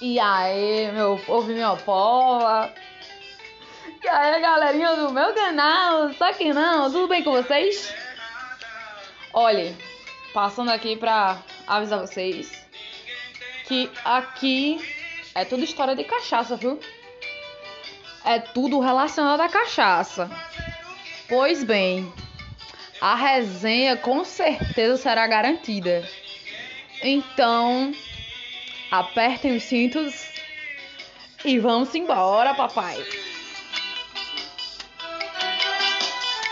E aí, meu povo e minha pova. E aí, galerinha do meu canal, só que não, tudo bem com vocês? Olha, passando aqui pra avisar vocês que aqui é tudo história de cachaça, viu? É tudo relacionado à cachaça. Pois bem, a resenha com certeza será garantida. Então, apertem os cintos e vamos embora, papai.